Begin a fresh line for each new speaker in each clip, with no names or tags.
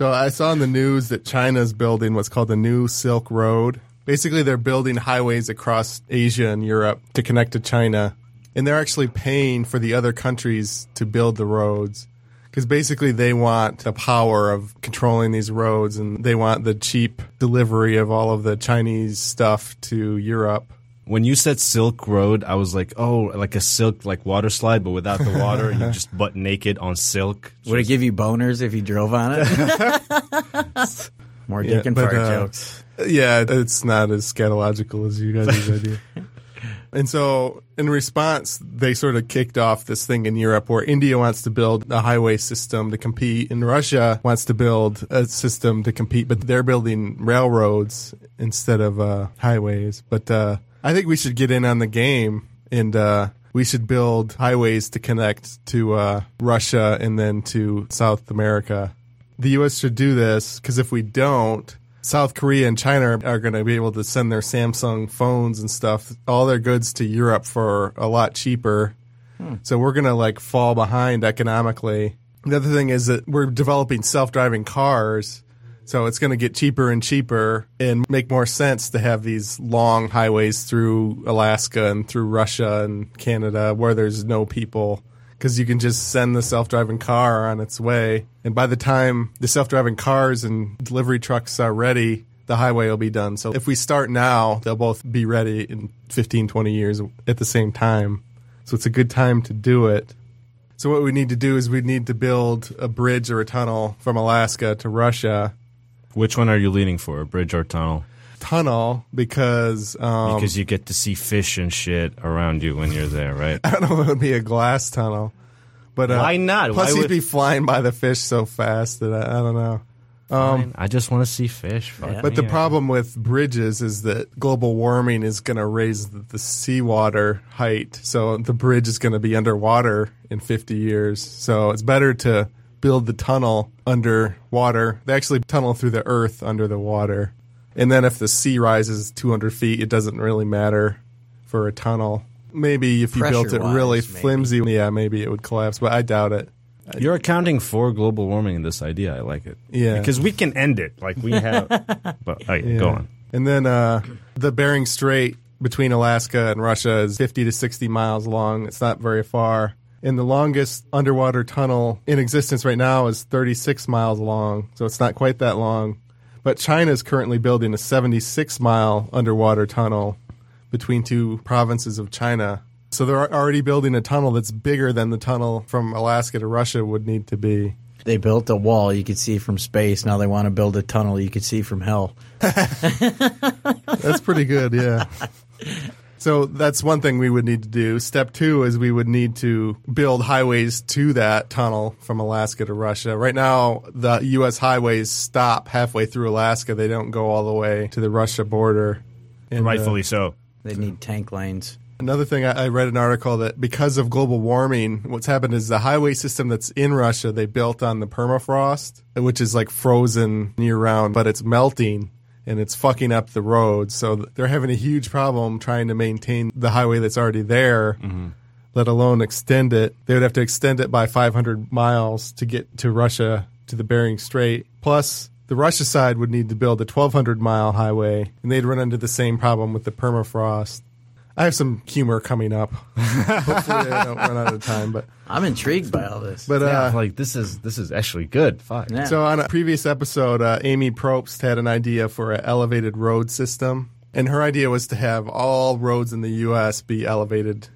So I saw in the news that China's building what's called the New Silk Road. Basically, they're building highways across Asia and Europe to connect to China. And they're actually paying for the other countries to build the roads. Because basically, they want the power of controlling these roads and they want the cheap delivery of all of the Chinese stuff to Europe.
When you said Silk Road, I was like, oh, like a silk, like water slide, but without the water. and you're just butt naked on silk.
Would it give you boners if you drove on it? More dick
Yeah,
and
but,
fart
uh,
jokes.
Yeah, it's not as scatological as you guys' idea. And so, in response, they sort of kicked off this thing in Europe where India wants to build a highway system to compete, and Russia wants to build a system to compete, but they're building railroads instead of uh, highways. But uh, I think we should get in on the game, and uh, we should build highways to connect to uh, Russia and then to South America. The U.S. should do this because if we don't, South Korea and China are going to be able to send their Samsung phones and stuff, all their goods to Europe for a lot cheaper. So we're going to like fall behind economically. The other thing is that we're developing self-driving cars. So it's going to get cheaper and cheaper and make more sense to have these long highways through Alaska and through Russia and Canada where there's no people. Because you can just send the self-driving car on its way. And by the time the self-driving cars and delivery trucks are ready the highway will be done. So if we start now they'll both be ready in 15 20 years at the same time. So it's a good time to do it. So what we need to do is we need to build a bridge or a tunnel from alaska to russia
Which one are you leaning for, a bridge or tunnel?
tunnel because um,
Because you get to see fish and shit around you when you're there, right?
I don't know if it would be a glass tunnel. But uh,
Why not?
Plus,
Why
you'd be flying by the fish so fast that I, I don't know.
Fine. I just want to see fish. Fuck
Yeah.
But the
me.
problem with bridges is that global warming is going to raise the, the seawater height. So the bridge is going to be underwater in 50 years. So it's better to build the tunnel underwater. They actually tunnel through the earth under the water. And then if the sea rises 200 feet, it doesn't really matter for a tunnel. Maybe if you built it
Pressure-wise,
really
maybe.
flimsy, yeah, maybe it would collapse, but I doubt it.
You're accounting for global warming in this idea. I like it.
Yeah.
Because we can end it. Like we have. but oh, yeah, go on.
And then uh, the Bering Strait between Alaska and Russia is 50 to 60 miles long. It's not very far. And the longest underwater tunnel in existence right now is 36 miles long. So it's not quite that long. But China is currently building a 76 mile underwater tunnel between two provinces of China. So they're already building a tunnel that's bigger than the tunnel from Alaska to Russia would need to be.
They built a wall you could see from space. Now they want to build a tunnel you could see from hell.
That's pretty good, yeah. So that's one thing we would need to do. Step two is we would need to build highways to that tunnel from Alaska to Russia. Right now, the U.S. highways stop halfway through Alaska. They don't go all the way to the Russia border. And, uh,
Rightfully so.
They need tank lanes.
Another thing, I I read an article that because of global warming, what's happened is the highway system that's in Russia, they built on the permafrost, which is like frozen year round, but it's melting and it's fucking up the roads. So they're having a huge problem trying to maintain the highway that's already there, mm-hmm. let alone extend it. They would have to extend it by 500 miles to get to Russia to the Bering Strait. Plus, the Russia side would need to build a 1,200 mile highway, and they'd run into the same problem with the permafrost. I have some humor coming up. Hopefully, I don't run out of time. But
I'm intrigued by all this.
but
Yeah,
uh,
like this is this is actually good. Fuck.
Yeah.
so on a previous episode, uh, Amy Probst had an idea for an elevated road system, and her idea was to have all roads in the U.S. be elevated,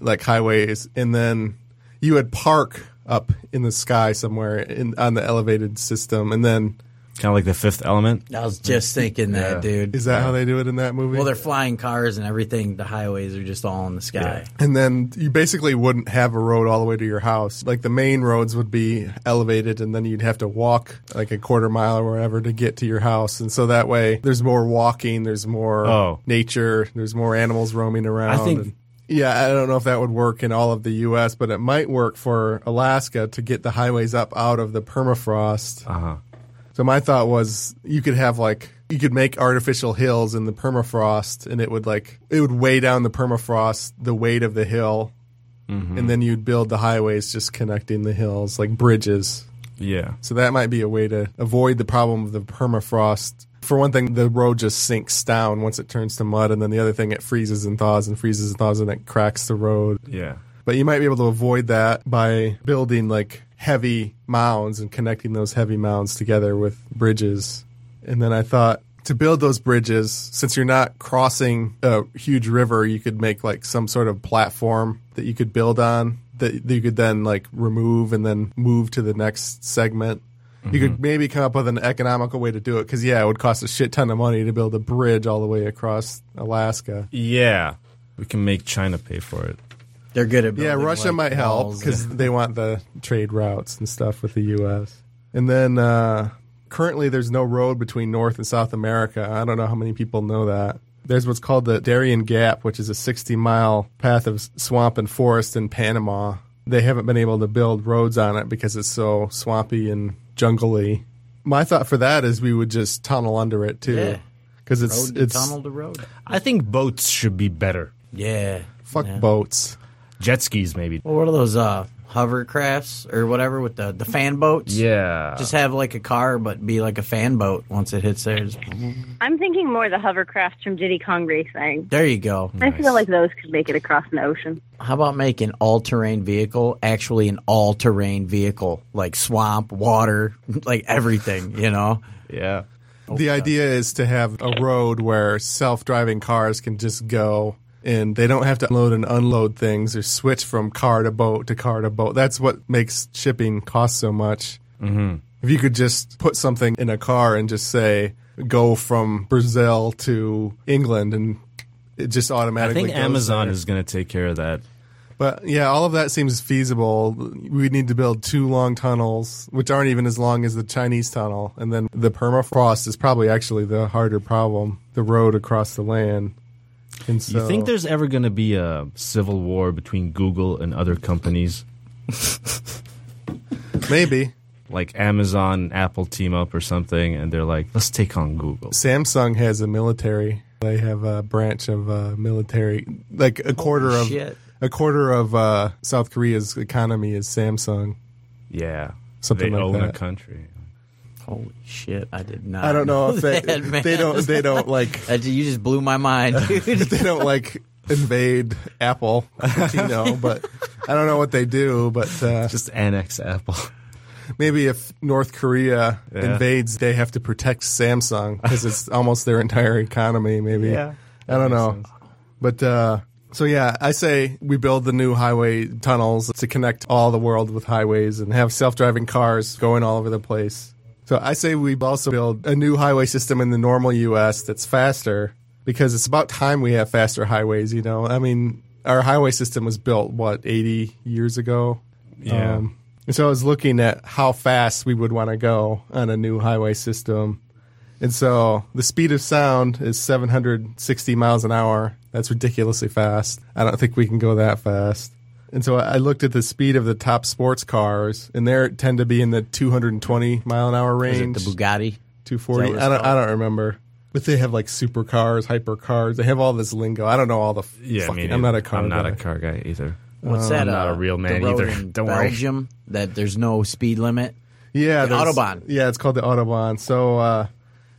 like highways, and then you would park up in the sky somewhere in, on the elevated system, and then
Kind of like the fifth element.
I was just thinking that, dude.
is that how they do it in that movie?
well, they're flying cars and everything. The highways are just all in the sky.
And then you basically wouldn't have a road all the way to your house. Like the main roads would be elevated, and then you'd have to walk like a quarter mile or wherever to get to your house. And so that way, there's more walking, there's more
Oh.
nature, there's more animals roaming around.
I think-
and- yeah, I don't know if that would work in all of the U.S., but it might work for Alaska to get the highways up out of the permafrost.
Uh huh.
So my thought was you could have like you could make artificial hills in the permafrost and it would like it would weigh down the permafrost the weight of the hill mm-hmm. and then you'd build the highways just connecting the hills like bridges.
Yeah.
So that might be a way to avoid the problem of the permafrost. For one thing, the road just sinks down once it turns to mud, and then the other thing, it freezes and thaws and freezes and thaws, and it cracks the road.
Yeah.
But you might be able to avoid that by building like heavy mounds and connecting those heavy mounds together with bridges. And then I thought to build those bridges, since you're not crossing a huge river, you could make like some sort of platform that you could build on that you could then like remove and then move to the next segment. You could mm-hmm. maybe come up with an economical way to do it because, yeah, it would cost a shit ton of money to build a bridge all the way across Alaska.
Yeah. We can make China pay for it.
They're good at
Yeah, Russia
like,
might help
walls.
because they want the trade routes and stuff with the U.S. And then uh, currently, there's no road between North and South America. I don't know how many people know that. There's what's called the Darien Gap, which is a 60 mile path of swamp and forest in Panama. They haven't been able to build roads on it because it's so swampy and jungly. My thought for that is we would just tunnel under it too,
Yeah.
because it's
road to
it's
tunnel to road.
I think boats should be better.
Yeah.
fuck
Yeah.
boats.
Jet skis, maybe.
Well, what are those uh, hovercrafts or whatever with the, the fan boats?
Yeah.
Just have like a car, but be like a fan boat once it hits there. Just-
I'm thinking more the hovercrafts from Diddy Kong Racing.
there you go.
I feel like those could make it across an ocean.
How about making all terrain vehicle actually an all terrain vehicle, like swamp, water, like everything, you know?
yeah.
The idea is to have a road where self-driving cars can just go and they don't have to load and unload things or switch from car to boat to car to boat. That's what makes shipping cost so much. Mm-hmm. If you could just put something in a car and just say go from Brazil to England and it just automatically.
I
think
Amazon
there.
is going to take care of that.
But yeah, all of that seems feasible. We need to build two long tunnels, which aren't even as long as the Chinese tunnel. And then the permafrost is probably actually the harder problem, the road across the land. And so,
you think there's ever going to be a civil war between Google and other companies?
maybe
Like Amazon Apple team up or something, and they're like, let's take on Google.
Samsung has a military. They have a branch of uh, military, like a quarter of
shit.
a quarter of uh, South Korea's economy is Samsung.
Yeah.
Something
they
like
own
that.
a country.
Holy shit! I did not.
I don't know if they
that, man.
they don't they don't like
you just blew my mind, dude.
they don't like invade Apple, you know. but I don't know what they do. But uh,
Just annex Apple.
maybe if North Korea
Yeah.
invades, they have to protect Samsung because it's almost their entire economy. Maybe
Yeah,
I don't know,
sense.
but uh, so yeah, I say we build the new highway tunnels to connect all the world with highways and have self-driving cars going all over the place. So I say we also build a new highway system in the normal U.S. that's faster because it's about time we have faster highways. You know, I mean, our highway system was built what 80 years ago.
Yeah.
Um, and so I was looking at how fast we would want to go on a new highway system. And so the speed of sound is 760 miles an hour. That's ridiculously fast. I don't think we can go that fast. And so I looked at the speed of the top sports cars, and they tend to be in the 220 mile an hour
Is it
range.
the Bugatti?
240.
Is that what it's
I don't. I don't remember. But they have like supercars, hypercars. They have all this lingo. I don't know all the. f-
Yeah,
fucking,
I mean,
I'm not a car.
I'm not
guy.
a car guy either.
What's that?
I'm not
uh,
a real man
the road
either.
In
Don't worry.
Belgium, that there's no speed limit.
Yeah,
The Autobahn.
Yeah, it's called the Autobahn. So uh,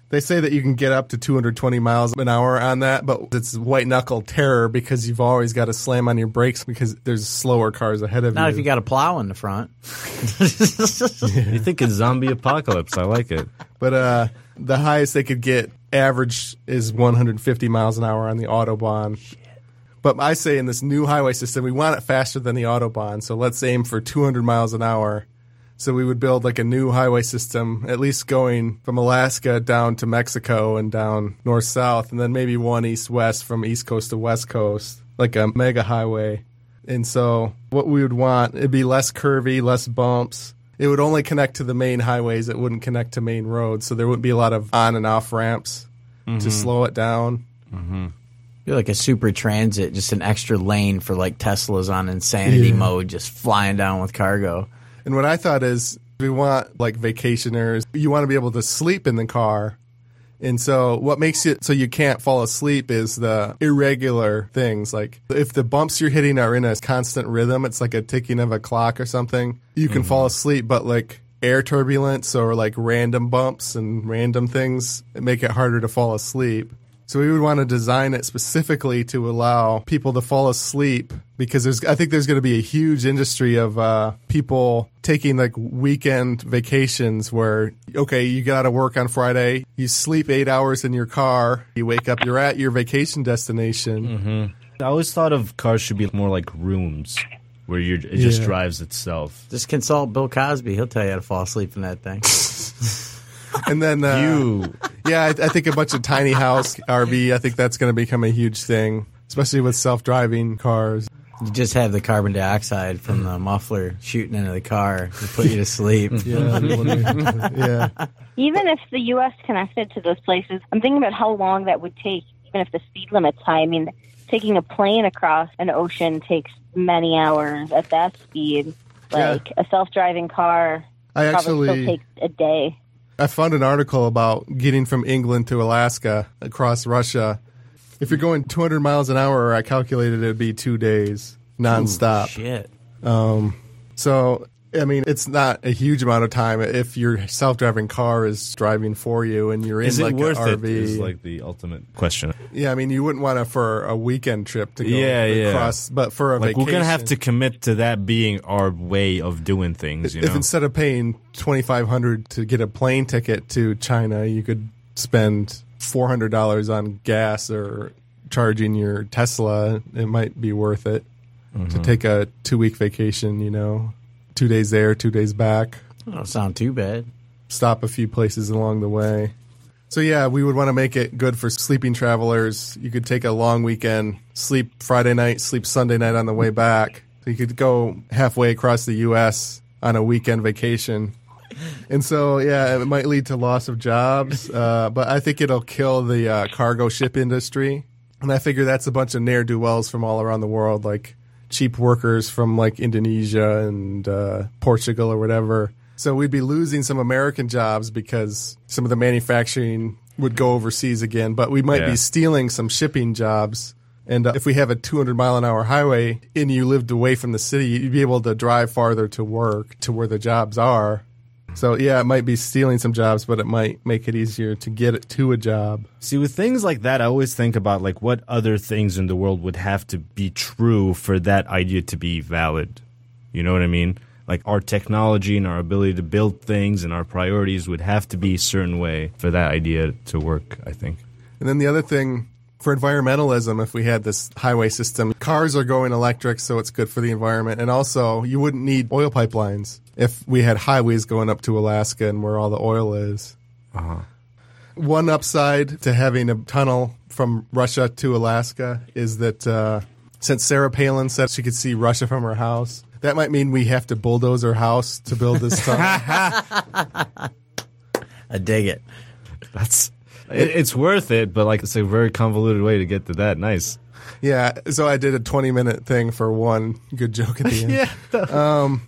they say that you can get up to 220 miles an hour on that, but it's white knuckle terror because you've always got to slam on your brakes because there's slower cars ahead of
Not
you.
Not if you got a plow in the front.
You think it's zombie apocalypse? I like it.
but uh, the highest they could get average is 150 miles an hour on the Autobahn. But I say in this new highway system, we want it faster than the Autobahn. So let's aim for 200 miles an hour. So we would build like a new highway system, at least going from Alaska down to Mexico and down north south, and then maybe one east west from east coast to west coast, like a mega highway. And so what we would want, it'd be less curvy, less bumps. It would only connect to the main highways. It wouldn't connect to main roads. So there wouldn't be a lot of on and off ramps to mm-hmm. slow it down. Mm-hmm.
Be like a super transit, just an extra lane for like Teslas on insanity
Yeah.
mode, just flying down with cargo.
And what I thought is we want like vacationers, you want to be able to sleep in the car. And so what makes it so you can't fall asleep is the irregular things. Like if the bumps you're hitting are in a constant rhythm, it's like a ticking of a clock or something, you can mm-hmm. fall asleep. But like air turbulence or like random bumps and random things make it harder to fall asleep. So we would want to design it specifically to allow people to fall asleep because there's I think there's going to be a huge industry of uh, people taking like weekend vacations where okay you get out of work on Friday you sleep eight hours in your car you wake up you're at your vacation destination
I always thought of cars should be more like rooms where you it just
Yeah.
drives itself.
Just consult Bill Cosby. He'll tell you how to fall asleep in that thing.
and then uh,
You
yeah I, I think a bunch of tiny house RV I think that's going to become a huge thing especially with self driving cars.
You just have the carbon dioxide from the muffler shooting into the car to put you to sleep.
Yeah, yeah.
Even if the U.S. connected to those places, I'm thinking about how long that would take, even if the speed limit's high. I mean, taking a plane across an ocean takes many hours at that speed.
Yeah.
Like a self-driving car
I
probably
actually
still takes a day.
I found an article about getting from England to Alaska across Russia. If you're going 200 miles an hour, I calculated it'd be two days nonstop.
Shit.
Um, so, I mean, it's not a huge amount of time if your self-driving car is driving for you and you're in
is
like an? RV.
Is like the ultimate question.
yeah, I mean, you wouldn't want to for a weekend trip to go
Yeah, yeah.
across, but for a
Like
vacation,
we're gonna have to commit to that being our way of doing things. You
if
know,
instead of paying 2500 to get a plane ticket to China, you could spend $400 on gas or charging your Tesla, it might be worth it
Mm-hmm.
to take a 2-week vacation, you know. 2 days there, 2 days back.
Don't sound too bad.
Stop a few places along the way. So yeah, we would want to make it good for sleeping travelers. You could take a long weekend, sleep Friday night, sleep Sunday night on the way back. So you could go halfway across the U.S. on a weekend vacation. And so, yeah, it might lead to loss of jobs, uh, but I think it'll kill the uh, cargo ship industry. And I figure that's a bunch of ne'er do wells from all around the world, like cheap workers from like Indonesia and uh, Portugal or whatever. So we'd be losing some American jobs because some of the manufacturing would go overseas again, but we might
Yeah.
be stealing some shipping jobs. And uh, if we have a 200 mile an hour highway and you lived away from the city, you'd be able to drive farther to work to where the jobs are. So yeah, it might be stealing some jobs, but it might make it easier to get it to a job.
See, with things like that, I always think about like what other things in the world would have to be true for that idea to be valid. You know what I mean? Like our technology and our ability to build things and our priorities would have to be a certain way for that idea to work. I think.
And then the other thing for environmentalism, if we had this highway system, cars are going electric, so it's good for the environment. And also, you wouldn't need oil pipelines if we had highways going up to Alaska and where all the oil is. One upside to having a tunnel from Russia to Alaska is that uh, since Sarah Palin said she could see Russia from her house, that might mean we have to bulldoze her house to build this tunnel.
I dig it.
That's it, it's worth it, but like it's a very convoluted way to get to that. Nice.
Yeah, so I did a 20 minute thing for one good joke at the end. Um,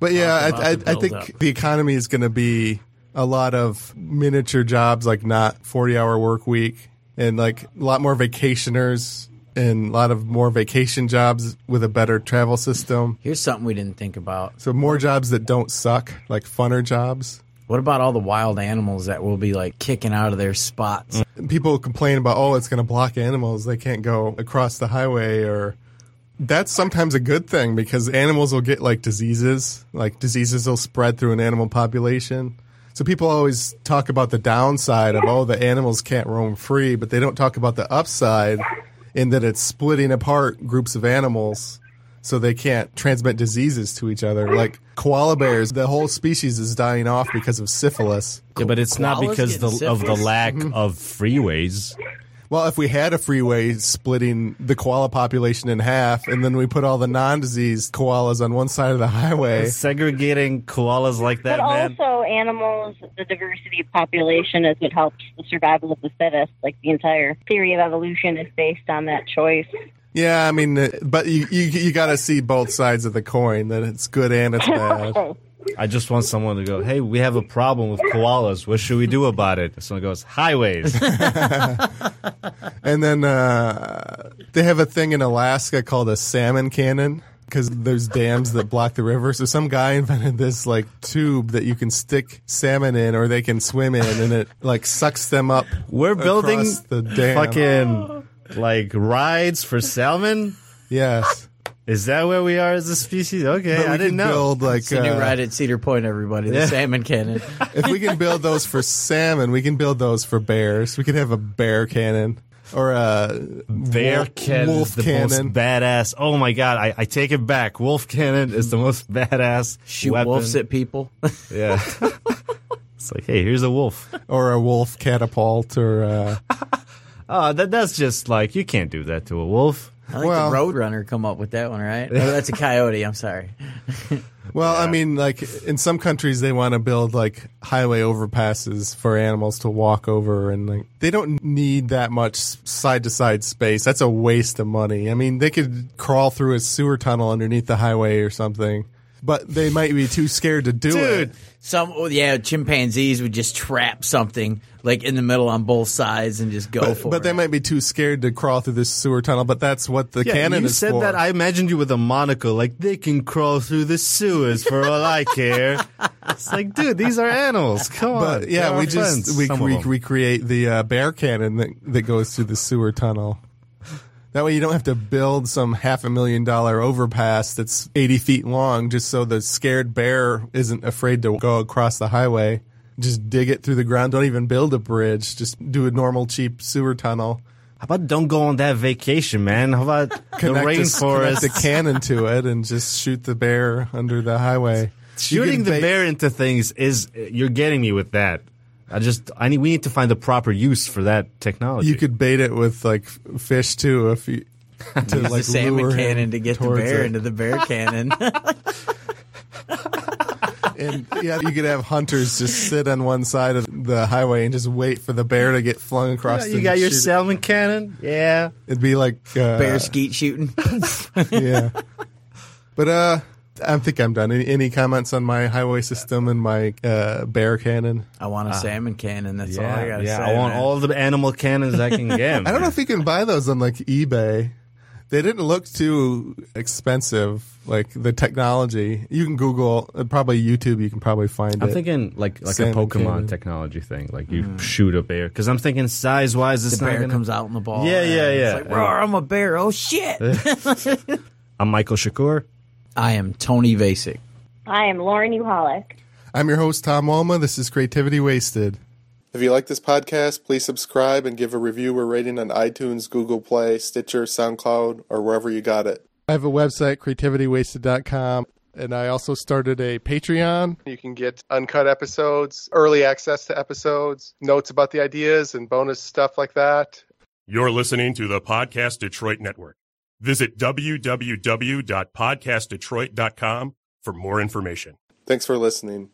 but yeah, I, I, I think
build-up.
the economy is going to be a lot of miniature jobs, like not 40 hour work week, and like a lot more vacationers and a lot of more vacation jobs with a better travel system.
Here's something we didn't think about.
So more jobs that don't suck, like funner jobs.
What about all the wild animals that will be like kicking out of their spots?
People complain about, oh, it's going to block animals. They can't go across the highway or that's sometimes a good thing because animals will get like diseases, like diseases will spread through an animal population. So people always talk about the downside of, oh, the animals can't roam free, but they don't talk about the upside in that it's splitting apart groups of animals so they can't transmit diseases to each other. Like koala bears, the whole species is dying off because of syphilis.
Yeah, but it's not because the, of the lack mm-hmm. of freeways.
Well, if we had a freeway splitting the koala population in half, and then we put all the non-diseased koalas on one side of the highway,
Segregating koalas like that,
But
man.
also, animals, the diversity of population is what helps the survival of the fittest. Like the entire theory of evolution is based on that choice.
yeah, I mean, uh, but you you, you got to see both sides of the coin that it's good and it's bad.
I just want someone to go, hey, we have a problem with koalas. What should we do about it? Someone goes, highways.
and then uh, they have a thing in Alaska called a salmon cannon. because there's dams that block the river. So some guy invented this like tube that you can stick salmon in, or they can swim in, and it like sucks them up.
We're building
the dam.
fucking like rides for salmon.
yes.
Is that where we are as a species? Okay,
But we
I didn't know.
build like
It's a new
uh,
ride at Cedar Point, everybody. The
Yeah.
salmon cannon.
if we can build those for salmon, we can build those for bears. We could have a bear cannon or a
Bear
wolf,
cannon
wolf
is the
cannon.
most badass. Oh my god, I, I take it back. Wolf cannon is the most badass.
Shoot
weapon.
wolves at people.
Yeah. it's like, hey, here's a wolf.
or a wolf catapult or uh,
Oh, that that's just like you can't do that to a wolf.
I think
Well-
the Roadrunner come up with that one, right? Oh, that's a coyote. I'm sorry.
well i mean like in some countries they want to build like highway overpasses for animals to walk over and like they don't need that much side to side space that's a waste of money i mean they could crawl through a sewer tunnel underneath the highway or something but they might be too scared to do
Dude,
it
Some, oh, yeah, chimpanzees would just trap something like in the middle on both sides and just go
but,
for
but
it.
But they might be too scared to crawl through this sewer tunnel but that's what the
Yeah,
cannon
you
is
said
for
that. I imagined you with a monocle, like they can crawl through the sewers for all I care. It's like, dude, these are animals. Come on.
But yeah, we just
friends,
we
some of
re-
them.
recreate the uh, bear cannon that that goes through the sewer tunnel. That way, you don't have to build some half a million dollar overpass that's eighty feet long just so the scared bear isn't afraid to go across the highway. Just dig it through the ground. Don't even build a bridge. Just do a normal cheap sewer tunnel.
How about don't go on that vacation, man? How about the
Connect a- connect
rainforest?
the cannon to it and just shoot the bear under the highway.
Shooting the bear into things is you're getting me with that. I just I need we need to find the proper use for that technology.
You could bait it with like fish too if you to
Use
like
the salmon
lure him
cannon to get the bear
it.
into the bear cannon.
And yeah, you could have hunters just sit on one side of the highway and just wait for the bear to get flung across.
you
the
got your
shoot it.
salmon cannon, yeah.
It'd be like uh,
bear skeet shooting.
Yeah, but uh, I think I'm done. Any, any comments on my highway system and my uh, bear cannon?
I want a salmon cannon. That's all I gotta
yeah.
say.
I want
man.
all the animal cannons I can get.
I don't know if you can buy those on like eBay. They didn't look too expensive. Like the technology, you can Google, uh, probably YouTube. You can probably find
I'm
it.
thinking like like
Salmon
a Pokemon
cannon.
technology thing. Like you shoot a bear because I'm thinking size wise, this
bear
gonna...
comes out in the ball.
Yeah, yeah, yeah.
It's like, roar, I'm a bear. Oh shit!
I'm Michael Shakur.
I am Tony Vasic.
I am Lauren Uhalik.
I'm your host, Tom Woma. This is Creativity Wasted. If you like this podcast, please subscribe and give a review or rating on iTunes, Google Play, Stitcher, SoundCloud, or wherever you got it. I have a website, creativitywasted.com, and I also started a Patreon. You can get uncut episodes, early access to episodes, notes about the ideas, and bonus stuff like that.
You're listening to the Podcast Detroit Network. Visit www.podcastdetroit.com for more information.
Thanks for listening.